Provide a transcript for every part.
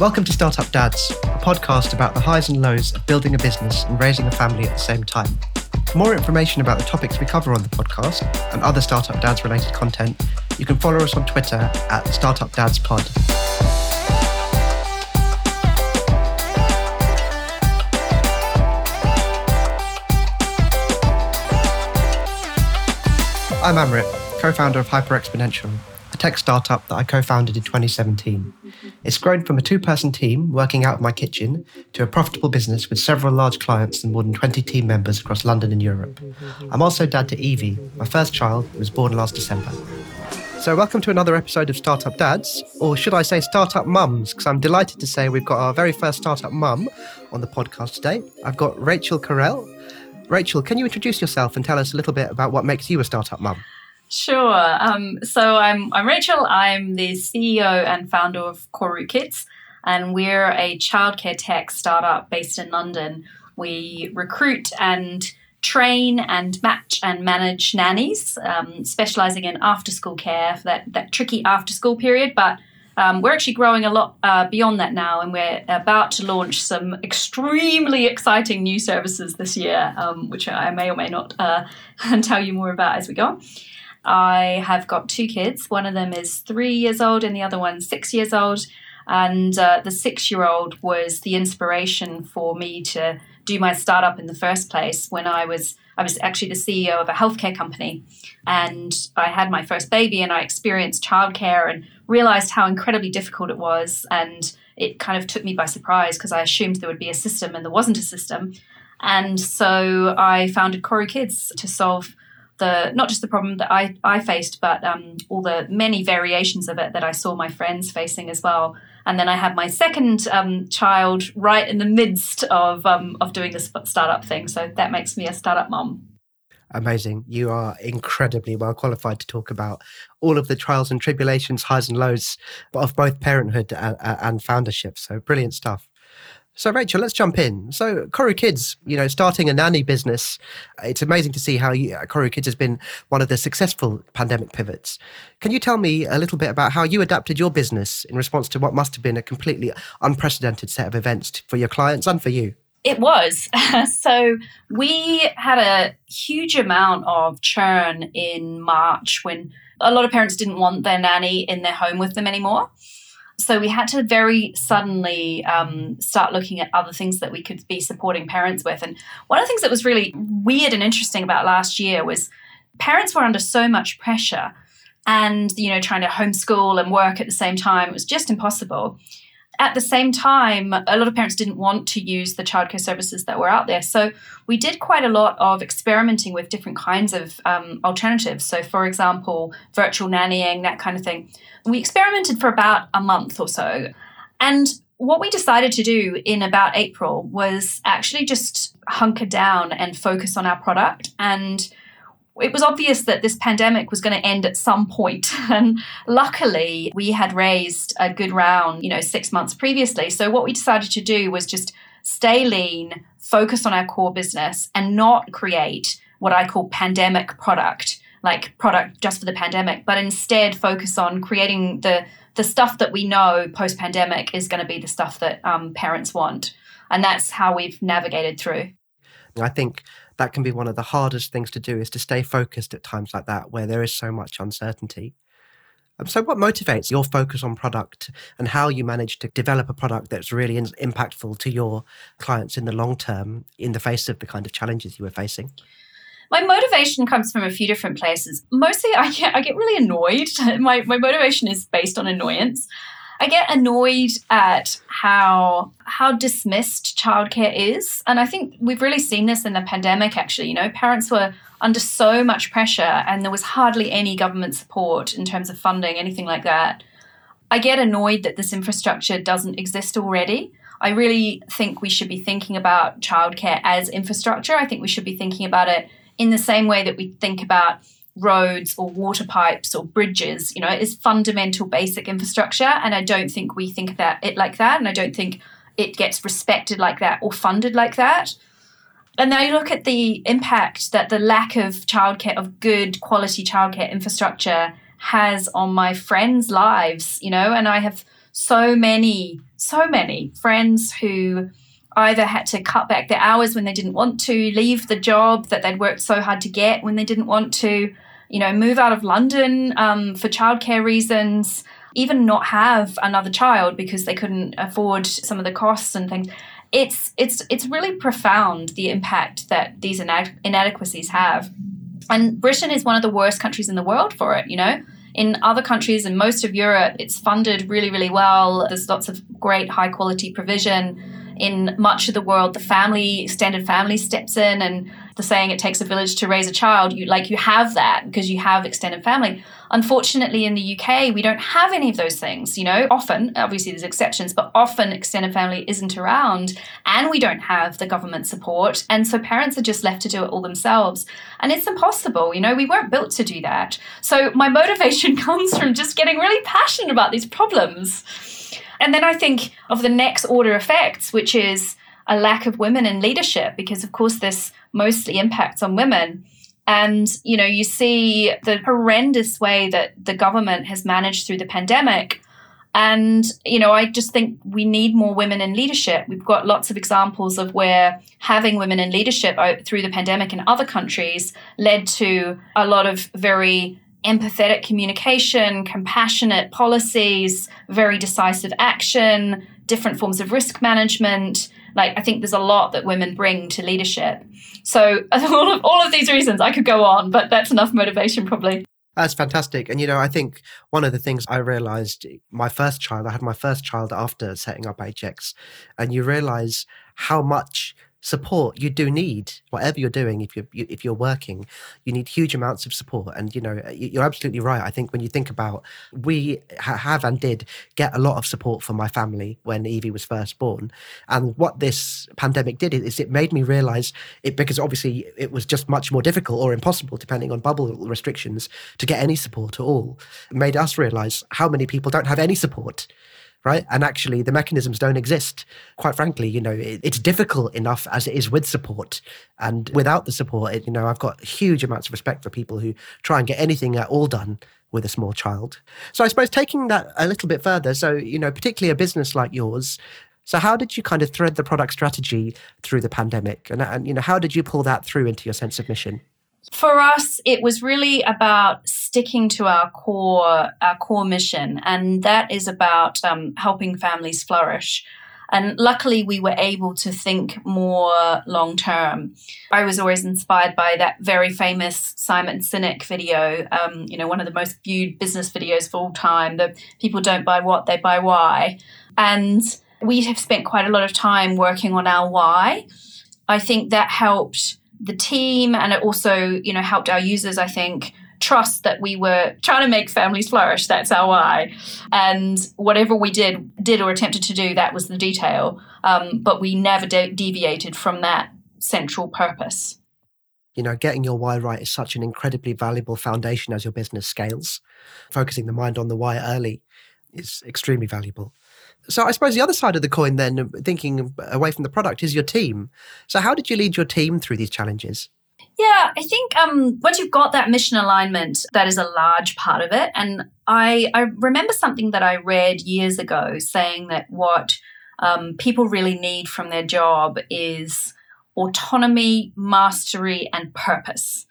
Welcome to Startup Dads, a podcast about the highs and lows of building a business and raising a family at the same time. For more information about the topics we cover on the podcast and other Startup Dads related content, you can follow us on Twitter at Startup Dads Pod. I'm Amrit, co founder of Hyper Exponential, a tech startup that I co founded in 2017. It's grown from a two person team working out of my kitchen to a profitable business with several large clients and more than 20 team members across London and Europe. I'm also dad to Evie, my first child, who was born last December. So, welcome to another episode of Startup Dads, or should I say Startup Mums? Because I'm delighted to say we've got our very first startup mum on the podcast today. I've got Rachel Carrell. Rachel, can you introduce yourself and tell us a little bit about what makes you a startup mum? Sure. Um, so I'm I'm Rachel. I'm the CEO and founder of Koru Kids, and we're a childcare tech startup based in London. We recruit and train and match and manage nannies, um, specializing in after school care for that, that tricky after school period. But um, we're actually growing a lot uh, beyond that now, and we're about to launch some extremely exciting new services this year, um, which I may or may not uh, tell you more about as we go. I have got two kids. One of them is three years old, and the other one six years old. And uh, the six year old was the inspiration for me to do my startup in the first place when I was I was actually the CEO of a healthcare company and I had my first baby and I experienced childcare and realized how incredibly difficult it was and it kind of took me by surprise because I assumed there would be a system and there wasn't a system and so I founded Koru Kids to solve the not just the problem that I, I faced but um, all the many variations of it that I saw my friends facing as well and then I had my second um, child right in the midst of um, of doing this startup thing. So that makes me a startup mom. Amazing. You are incredibly well qualified to talk about all of the trials and tribulations, highs and lows of both parenthood and, and foundership. So brilliant stuff. So, Rachel, let's jump in. So, Koru Kids, you know, starting a nanny business, it's amazing to see how you, uh, Koru Kids has been one of the successful pandemic pivots. Can you tell me a little bit about how you adapted your business in response to what must have been a completely unprecedented set of events for your clients and for you? It was. so, we had a huge amount of churn in March when a lot of parents didn't want their nanny in their home with them anymore. So we had to very suddenly um, start looking at other things that we could be supporting parents with. And one of the things that was really weird and interesting about last year was parents were under so much pressure and, you know, trying to homeschool and work at the same time. It was just impossible. At the same time, a lot of parents didn't want to use the childcare services that were out there. So we did quite a lot of experimenting with different kinds of um, alternatives. So, for example, virtual nannying, that kind of thing. We experimented for about a month or so. And what we decided to do in about April was actually just hunker down and focus on our product. And it was obvious that this pandemic was going to end at some. And luckily, we had raised a good round, you know, six months previously. So what we decided to do was just stay lean, focus on our core business, and not create what I call pandemic product like product just for the pandemic, but instead focus on creating the the stuff that we know post pandemic is going to be the stuff that um, parents want, and that's how we've navigated through. I think that can be one of the hardest things to do is to stay focused at times like that where there is so much uncertainty. Um, so, what motivates your focus on product and how you manage to develop a product that's really in- impactful to your clients in the long term in the face of the kind of challenges you were facing? My motivation comes from a few different places. Mostly, I get, I get really annoyed. My, my motivation is based on annoyance. I get annoyed at how how dismissed childcare is, and I think we've really seen this in the pandemic. Actually, you know, parents were under so much pressure, and there was hardly any government support in terms of funding, anything like that. I get annoyed that this infrastructure doesn't exist already. I really think we should be thinking about childcare as infrastructure. I think we should be thinking about it in the same way that we think about roads or water pipes or bridges, you know, is fundamental basic infrastructure. And I don't think we think about it like that. And I don't think it gets respected like that or funded like that. And then I look at the impact that the lack of childcare, of good quality childcare infrastructure has on my friends' lives, you know, and I have so many, so many friends who either had to cut back their hours when they didn't want to, leave the job that they'd worked so hard to get when they didn't want to, you know, move out of London um, for childcare reasons, even not have another child because they couldn't afford some of the costs and things. It's it's it's really profound the impact that these inadequacies have, and Britain is one of the worst countries in the world for it. You know, in other countries and most of Europe, it's funded really, really well. There's lots of great high quality provision. In much of the world, the family, extended family steps in and the saying it takes a village to raise a child, you like you have that because you have extended family. Unfortunately, in the UK, we don't have any of those things. You know, often, obviously, there's exceptions, but often extended family isn't around and we don't have the government support. And so parents are just left to do it all themselves. And it's impossible. You know, we weren't built to do that. So my motivation comes from just getting really passionate about these problems. And then I think of the next order effects, which is a lack of women in leadership, because of course this mostly impacts on women. And, you know, you see the horrendous way that the government has managed through the pandemic. And, you know, I just think we need more women in leadership. We've got lots of examples of where having women in leadership through the pandemic in other countries led to a lot of very empathetic communication, compassionate policies, very decisive action, different forms of risk management. Like, I think there's a lot that women bring to leadership. So, all of, all of these reasons, I could go on, but that's enough motivation probably. That's fantastic. And, you know, I think one of the things I realized my first child, I had my first child after setting up HX, and you realize how much support you do need whatever you're doing if you're if you're working you need huge amounts of support. And you know you're absolutely right. I think when you think about we have and did get a lot of support from my family when evie was first born. And what this pandemic did is it made me realize it because obviously it was just much more difficult or impossible depending on bubble restrictions to get any support at all. It made us realize how many people don't have any support right? And actually, the mechanisms don't exist. Quite frankly, you know, it, it's difficult enough as it is with support. And without the support, it, you know, I've got huge amounts of respect for people who try and get anything at all done with a small child. So I suppose taking that a little bit further, so, you know, particularly a business like yours, so how did you kind of thread the product strategy through the pandemic? And, and you know, how did you pull that through into your sense of mission? For us, it was really about sticking to our core, our core mission, and that is about um, helping families flourish. And luckily, we were able to think more long term. I was always inspired by that very famous Simon Sinek video, um, you know, one of the most viewed business videos of all time. The people don't buy what, they buy why. And we have spent quite a lot of time working on our why. I think that helped the team and it also you know helped our users i think trust that we were trying to make families flourish. That's our why. And whatever we did did or attempted to do that was the detail. Um, but we never de- deviated from that central purpose. You know getting your why right is such an incredibly valuable foundation as your business scales. Focusing the mind on the why early is extremely valuable so I suppose the other side of the coin, then, thinking away from the product, is your team. So how did you lead your team through these challenges? Yeah, I think um, once you've got that mission alignment, that is a large part of it. And I, I remember something that I read years ago saying that what um, people really need from their job is autonomy, mastery, and purpose.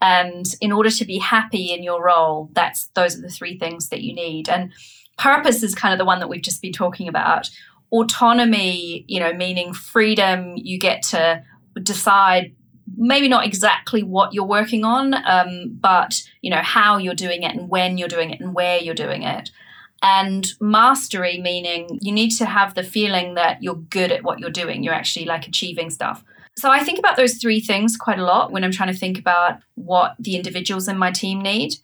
And in order to be happy in your role, that's those are the three things that you need. And purpose is kind of the one that we've just been talking about. Autonomy, you know, meaning freedom, you get to decide maybe not exactly what you're working on, um, but you know how you're doing it and when you're doing it and where you're doing it. And mastery, meaning you need to have the feeling that you're good at what you're doing. You're actually like achieving stuff. So I think about those three things quite a lot when I'm trying to think about what the individuals in my team need.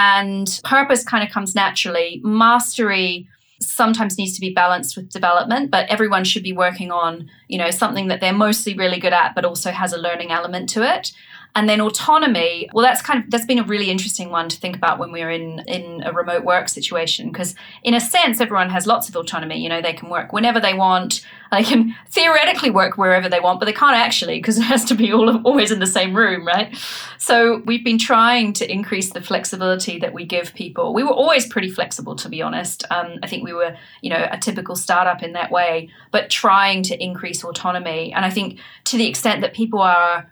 And purpose kind of comes naturally. Mastery sometimes needs to be balanced with development, but everyone should be working on, you know, something that they're mostly really good at, but also has a learning element to it. And then autonomy, well, that's kind of that's been a really interesting one to think about when we're in in a remote work situation because in a sense everyone has lots of autonomy. You know, they can work whenever they want. They can theoretically work wherever they want, but they can't actually because it has to be all of, always in the same room, right? So we've been trying to increase the flexibility that we give people. We were always pretty flexible, to be honest. Um, I think we were, you know, a typical startup in that way, but trying to increase autonomy. And I think to the extent that people are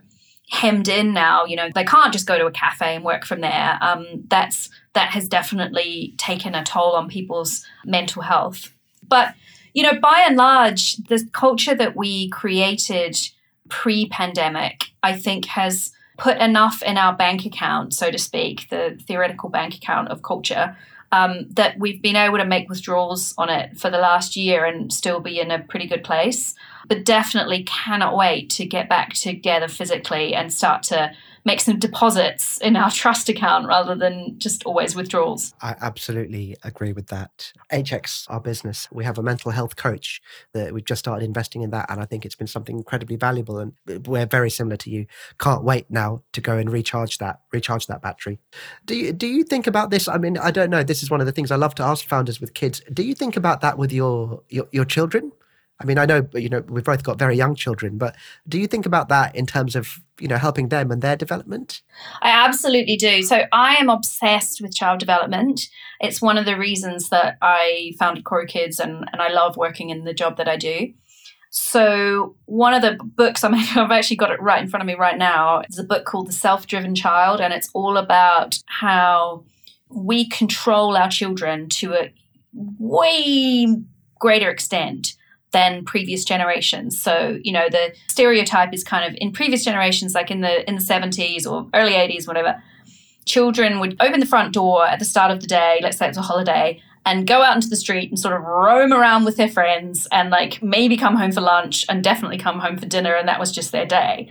hemmed in now. You know, they can't just go to a cafe and work from there. Um, that's that has definitely taken a toll on people's mental health. But you know, by and large, the culture that we created pre-pandemic, I think, has put enough in our bank account, so to speak, the theoretical bank account of culture. Um, that we've been able to make withdrawals on it for the last year and still be in a pretty good place but definitely cannot wait to get back together physically and start to make some deposits in our trust account rather than just always withdrawals. I absolutely agree with that. HX, our business, we have a mental health coach that we've just started investing in that. And I think it's been something incredibly valuable. And we're very similar to you. Can't wait now to go and recharge that, recharge that battery. Do you, do you think about this? I mean, I don't know. This is one of the things I love to ask founders with kids. Do you think about that with your, your, your children? I mean, I know you know we've both got very young children, but do you think about that in terms of you know helping them and their development? I absolutely do. So I am obsessed with child development. It's one of the reasons that I founded Koru Kids, and and I love working in the job that I do. So one of the books I'm, I've actually got it right in front of me right now. It's a book called The Self-Driven Child, and it's all about how we control our children to a way greater extent than previous generations. So, you know, the stereotype is kind of in previous generations, like in the in the 70s or early 80s, whatever, children would open the front door at the start of the day, let's say it's a holiday, and go out into the street and sort of roam around with their friends and like maybe come home for lunch and definitely come home for dinner, and that was just their day.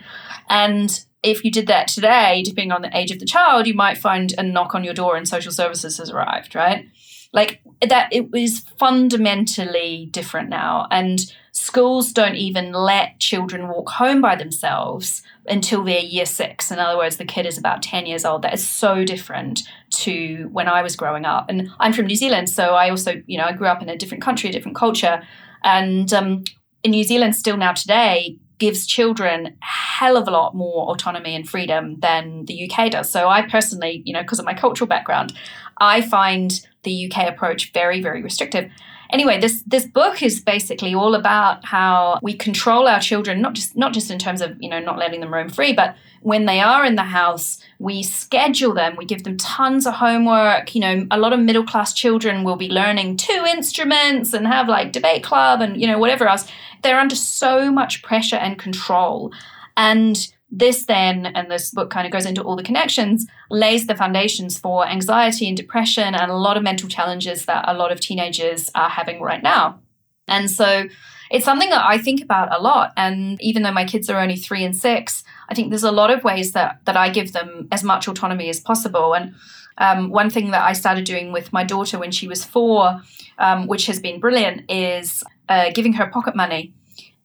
And if you did that today, depending on the age of the child, you might find a knock on your door and social services has arrived, right? Like that it was fundamentally different now. And schools don't even let children walk home by themselves until they're year six. In other words the kid is about 10 years old. That is so different to when i was growing up. And i'm from new zealand so i also you know i grew up in a different country a different culture. And um, in new zealand still now today gives children a hell of a lot more autonomy and freedom than the UK does. So I personally, you know, because of my cultural background, I find the UK approach very, very restrictive. Anyway, this this book is basically all about how we control our children, not just not just in terms of you know not letting them roam free, but when they are in the house, we schedule them, we give them tons of homework. You know, a lot of middle class children will be learning two instruments and have like debate club and you know whatever else. They're under so much pressure and control, and this then, and this book kind of goes into all the connections, lays the foundations for anxiety and depression and a lot of mental challenges that a lot of teenagers are having right now. And so it's something that I think about a lot. And even though my kids are only three and six, I think there's a lot of ways that that I give them as much autonomy as possible. And um, one thing that I started doing with my daughter when she was four, um, which has been brilliant, is uh, giving her pocket money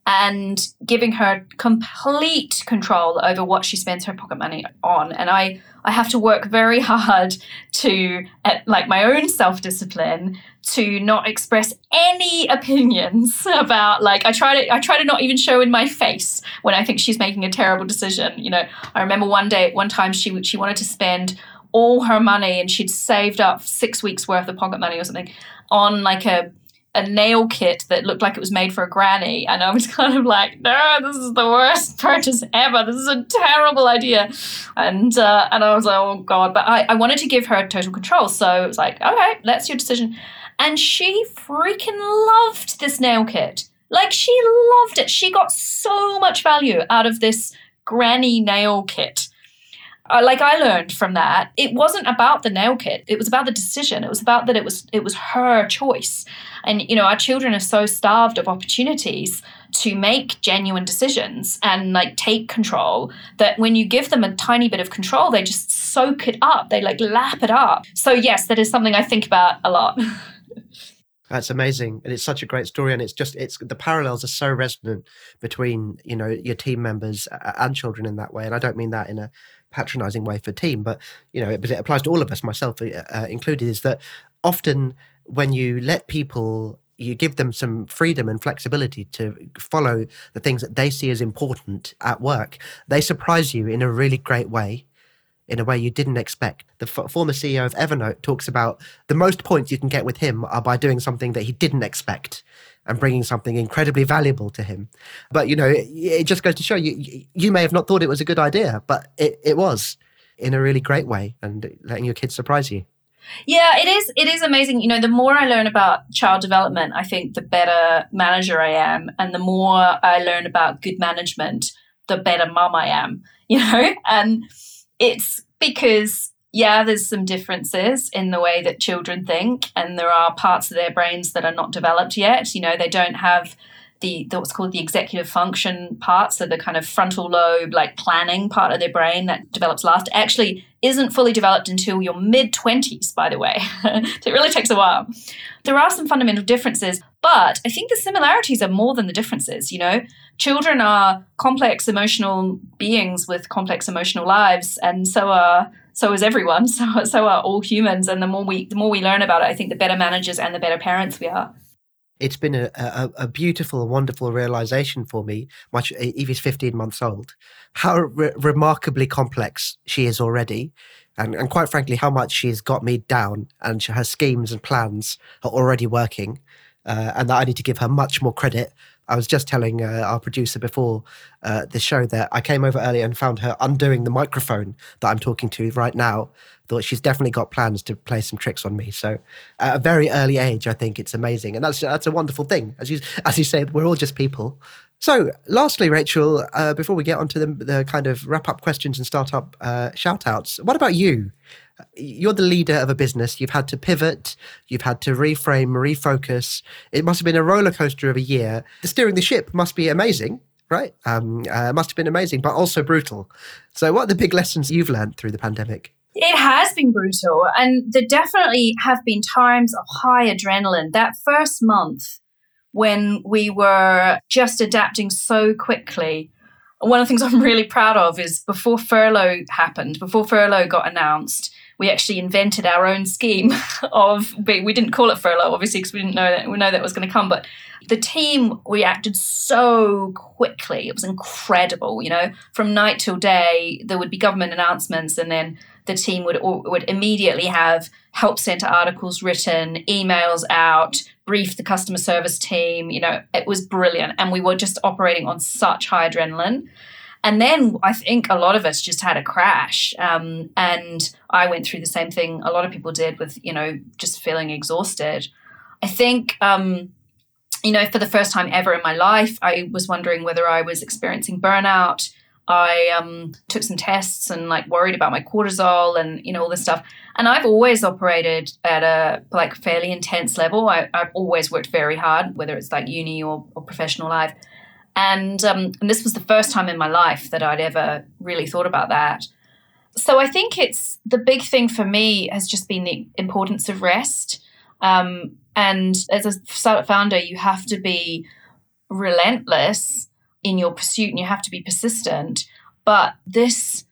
and giving her complete control over what she spends her pocket money on. And I, I have to work very hard to, like my own self discipline, to not express any opinions about like I try to I try to not even show in my face when I think she's making a terrible decision. You know, I remember one day, one time she she wanted to spend all her money and she'd saved up six weeks worth of pocket money or something on like a a nail kit that looked like it was made for a granny. And I was kind of like, no, this is the worst purchase ever. This is a terrible idea. And uh, and I was like, oh God. But I, I wanted to give her total control. So it was like, okay, that's your decision. And she freaking loved this nail kit. Like she loved it. She got so much value out of this granny nail kit Uh, like I learned from that, it wasn't about the nail kit. It was about the decision. It was about that it was it was her choice. And you know, our children are so starved of opportunities to make genuine decisions and like take control that when you give them a tiny bit of control, they just soak it up. They like lap it up. So yes, that is something I think about a lot. That's amazing, and it's such a great story. And it's just it's the parallels are so resonant between you know your team members uh, and children in that way. And I don't mean that in a patronizing way for team, but you know, it, it applies to all of us, myself uh, uh included. Is that often when you let people you give them some freedom and flexibility to follow the things that they see as important at work, they surprise you in a really great way in a way you didn't expect. The f- former CEO of Evernote talks about the most points you can get with him are by doing something that he didn't expect and bringing something incredibly valuable to him. But you know, it, it just goes to show you you may have not thought it was a good idea, but it, it was in a really great way and letting your kids surprise you. Yeah, it is. It is amazing. You know, the more I learn about child development, I think the better manager I am, and the more I learn about good management, the better mum I am. You know, and it's because yeah, there's some differences in the way that children think, and there are parts of their brains that are not developed yet. You know, they don't have the, the, what's called the executive function part, so the kind of frontal lobe, like planning part of their brain that develops last, actually isn't fully developed until your mid 20s, by the way. so it really takes a while. There are some fundamental differences, but I think the similarities are more than the differences. You know, children are complex emotional beings with complex emotional lives, and so are so is everyone. So so are all humans. And the more we the more we learn about it, I think the better managers and the better parents we are. It's been a, a, a beautiful, wonderful realization for me. Much Evie's fifteen months old, how re- remarkably complex she is already, and and quite frankly, how much she's got me down, and her schemes and plans are already working. Uh, and that I need to give her much more credit I was just telling uh, our producer before uh, the show that I came over earlier and found her undoing the microphone that I'm talking to right now. Thought she's definitely got plans to play some tricks on me. So at a very early age, I think it's amazing, and that's that's a wonderful thing. As you as you said, we're all just people. So, lastly, Rachel, uh, before we get onto the, the kind of wrap up questions and startup uh, shout outs, what about you? you're the leader of a business. You've had to pivot. You've had to reframe, refocus. It must have been a roller coaster of a year. Steering the ship must be amazing, right? Um, uh, must have been amazing, but also brutal. So, what are the big lessons you've learned through the pandemic? It has been brutal, and there definitely have been times of high adrenaline. That first month when we were just adapting so quickly. One of the things I'm really proud of is before furlough happened, before furlough got announced, we actually invented our own scheme of we didn't call it furlough obviously because we didn't know that we know that was going to come but the team reacted so quickly it was incredible you know from night till day there would be government announcements and then the team would would immediately have help center articles written emails out brief the customer service team you know it was brilliant and we were just operating on such high adrenaline and then I think a lot of us just had a crash. Um, and I went through the same thing a lot of people did with, you know, just feeling exhausted. I think, um, you know, for the first time ever in my life, I was wondering whether I was experiencing burnout. I um, took some tests and like worried about my cortisol and you know all this stuff. And I've always operated at a like fairly intense level. I, have always worked very hard, whether it's like uni or, or professional life. And, um, and this was the first time in my life that I'd ever really thought about that. So I think it's the big thing for me has just been the importance of rest. Um, and as a startup founder, you have to be relentless in your pursuit and you have to be persistent. But this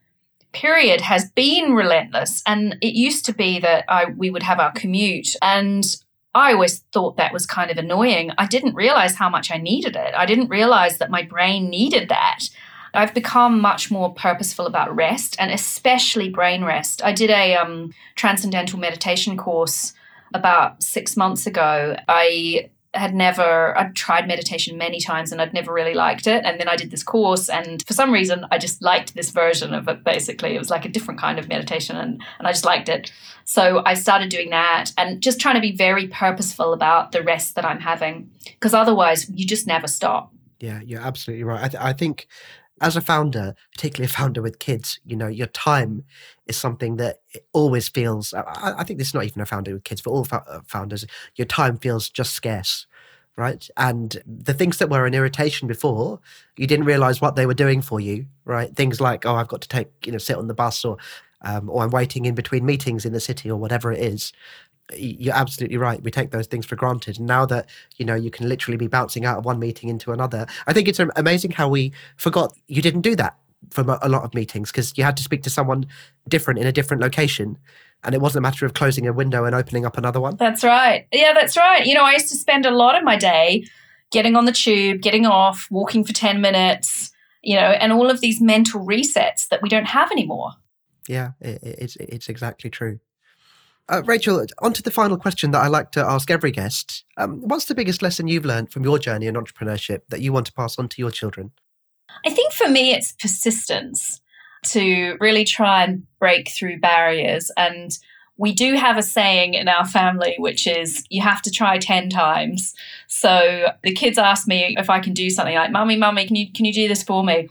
period has been relentless. And it used to be that I, we would have our commute and I always thought that was kind of annoying. I didn't realize how much I needed it. I didn't realize that my brain needed that. I've become much more purposeful about rest and especially brain rest. I did a um, transcendental meditation course about six months ago. I had never I'd tried meditation many times and I'd never really liked it. And then I did this course and for some reason I just liked this version of it basically. It was like a different kind of meditation and, and I just liked it. So I started doing that and just trying to be very purposeful about the rest that I'm having. Because otherwise you just never stop. Yeah you're absolutely right. I, th- I think as a founder, particularly a founder with kids, you know, your time is something that always feels. I, I think this is not even a founder with kids, but all uh, founders, your time feels just scarce, right? And the things that were an irritation before, you didn't realize what they were doing for you, right? Things like, oh, I've got to take, you know, sit on the bus or, um, or I'm waiting in between meetings in the city or whatever it is. You're absolutely right. We take those things for granted. Now that, you know, you can literally be bouncing out of one meeting into another, I think it's amazing how we forgot you didn't do that from a, lot of meetings because you had to speak to someone different in a different location. And it wasn't a matter of closing a window and opening up another one. That's right. Yeah, that's right. You know, I used to spend a lot of my day getting on the tube, getting off, walking for 10 minutes, you know, and all of these mental resets that we don't have anymore. Yeah, it, it's, it's exactly true. Uh, Rachel, on to the final question that I like to ask every guest. Um, what's the biggest lesson you've learned from your journey in entrepreneurship that you want to pass on to your children? I think for me, it's persistence to really try and break through barriers. And we do have a saying in our family, which is you have to try 10 times. So the kids ask me if I can do something like, Mummy, Mummy, can you, can you do this for me?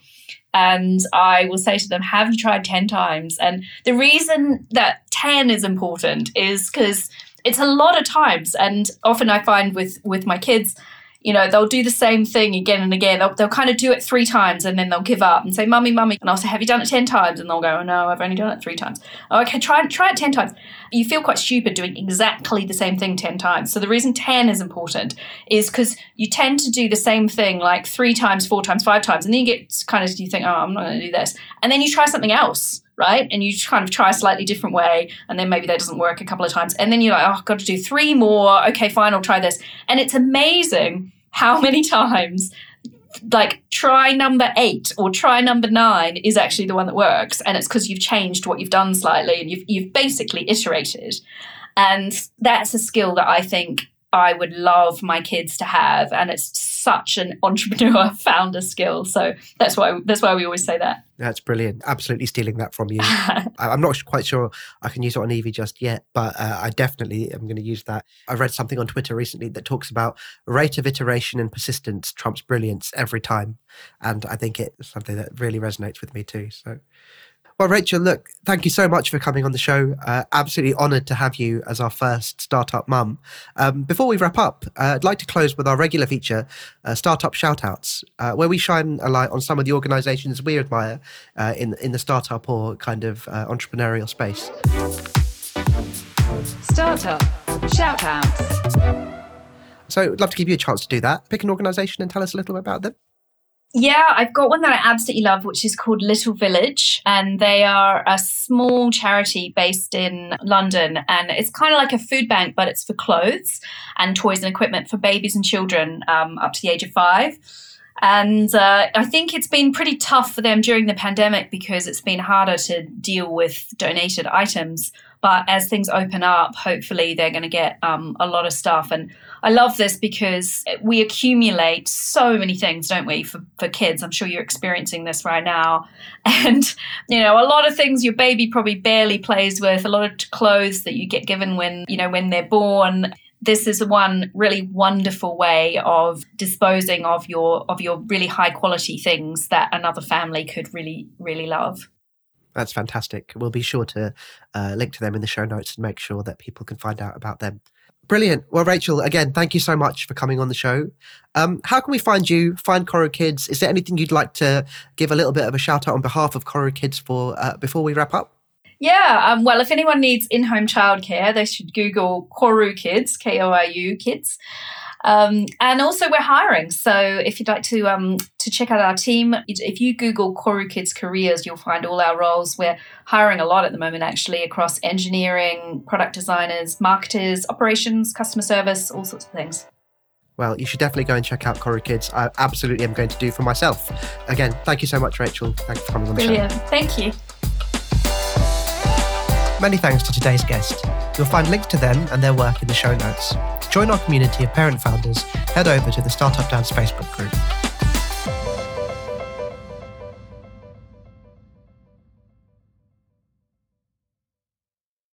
And I will say to them, Have you tried 10 times? And the reason that 10 is important is because it's a lot of times. And often I find with, with my kids, you know, they'll do the same thing again and again. They'll, they'll kind of do it three times and then they'll give up and say, Mummy, Mummy. And I'll say, Have you done it 10 times? And they'll go, Oh, no, I've only done it three times. Oh, okay, try, try it 10 times. You feel quite stupid doing exactly the same thing 10 times. So the reason 10 is important is because you tend to do the same thing like three times, four times, five times. And then you get kind of, you think, Oh, I'm not going to do this. And then you try something else right? And you kind of try a slightly different way, and then maybe that doesn't work a couple of times. And then you're like, oh, I've got to do three more. Okay, fine, I'll try this. And it's amazing how many times like try number eight or try number nine is actually the one that works and it's because you've changed what you've done slightly and you've, you've basically iterated and that's a skill that i think I would love my kids to have, and it's such an entrepreneur founder skill. So that's why that's why we always say that. That's brilliant. Absolutely stealing that from you. I'm not quite sure I can use it on Evie just yet, but uh, I definitely am going to use that. I read something on Twitter recently that talks about rate of iteration and persistence trumps brilliance every time, and I think it's something that really resonates with me too. So well, Rachel, look, thank you so much for coming on the show. Uh, absolutely honoured to have you as our first startup mum. Um, before we wrap up, uh, I'd like to close with our regular feature, uh, Startup Shoutouts, uh, where we shine a light on some of the organisations we admire uh, in in the startup or kind of uh, entrepreneurial space. Startup Shoutouts. So, I'd love to give you a chance to do that. Pick an organisation and tell us a little bit about them. Yeah, I've got one that I absolutely love, which is called Little Village. And they are a small charity based in London. And it's kind of like a food bank, but it's for clothes and toys and equipment for babies and children um, up to the age of five. And uh, I think it's been pretty tough for them during the pandemic because it's been harder to deal with donated items. But as things open up, hopefully they're going to get um, a lot of stuff. And I love this because we accumulate so many things, don't we, for, for kids? I'm sure you're experiencing this right now. And, you know, a lot of things your baby probably barely plays with, a lot of clothes that you get given when, you know, when they're born this is one really wonderful way of disposing of your of your really high quality things that another family could really really love that's fantastic we'll be sure to uh, link to them in the show notes and make sure that people can find out about them Brilliant. Well, Rachel, again, thank you so much for coming on the show. Um, how can we find you, find Koru Kids? Is there anything you'd like to give a little bit of a shout out on behalf of Koru Kids for uh, before we wrap up? Yeah, um, well, if anyone needs in-home childcare, they should Google Koru Kids, K-O-R-U Kids. Um, and also, we're hiring. So if you'd like to um, to check out our team, if you Google Koru Kids Careers, you'll find all our roles. We're hiring a lot at the moment, actually, across engineering, product designers, marketers, operations, customer service, all sorts of things. Well, you should definitely go and check out Koru Kids. I absolutely am going to do for myself. Again, thank you so much, Rachel. Thanks for coming on the Brilliant. show. Thank you. Many thanks to today's guest. You'll find links to them and their work in the show notes. To join our community of parent founders, head over to the Startup Dads Facebook group.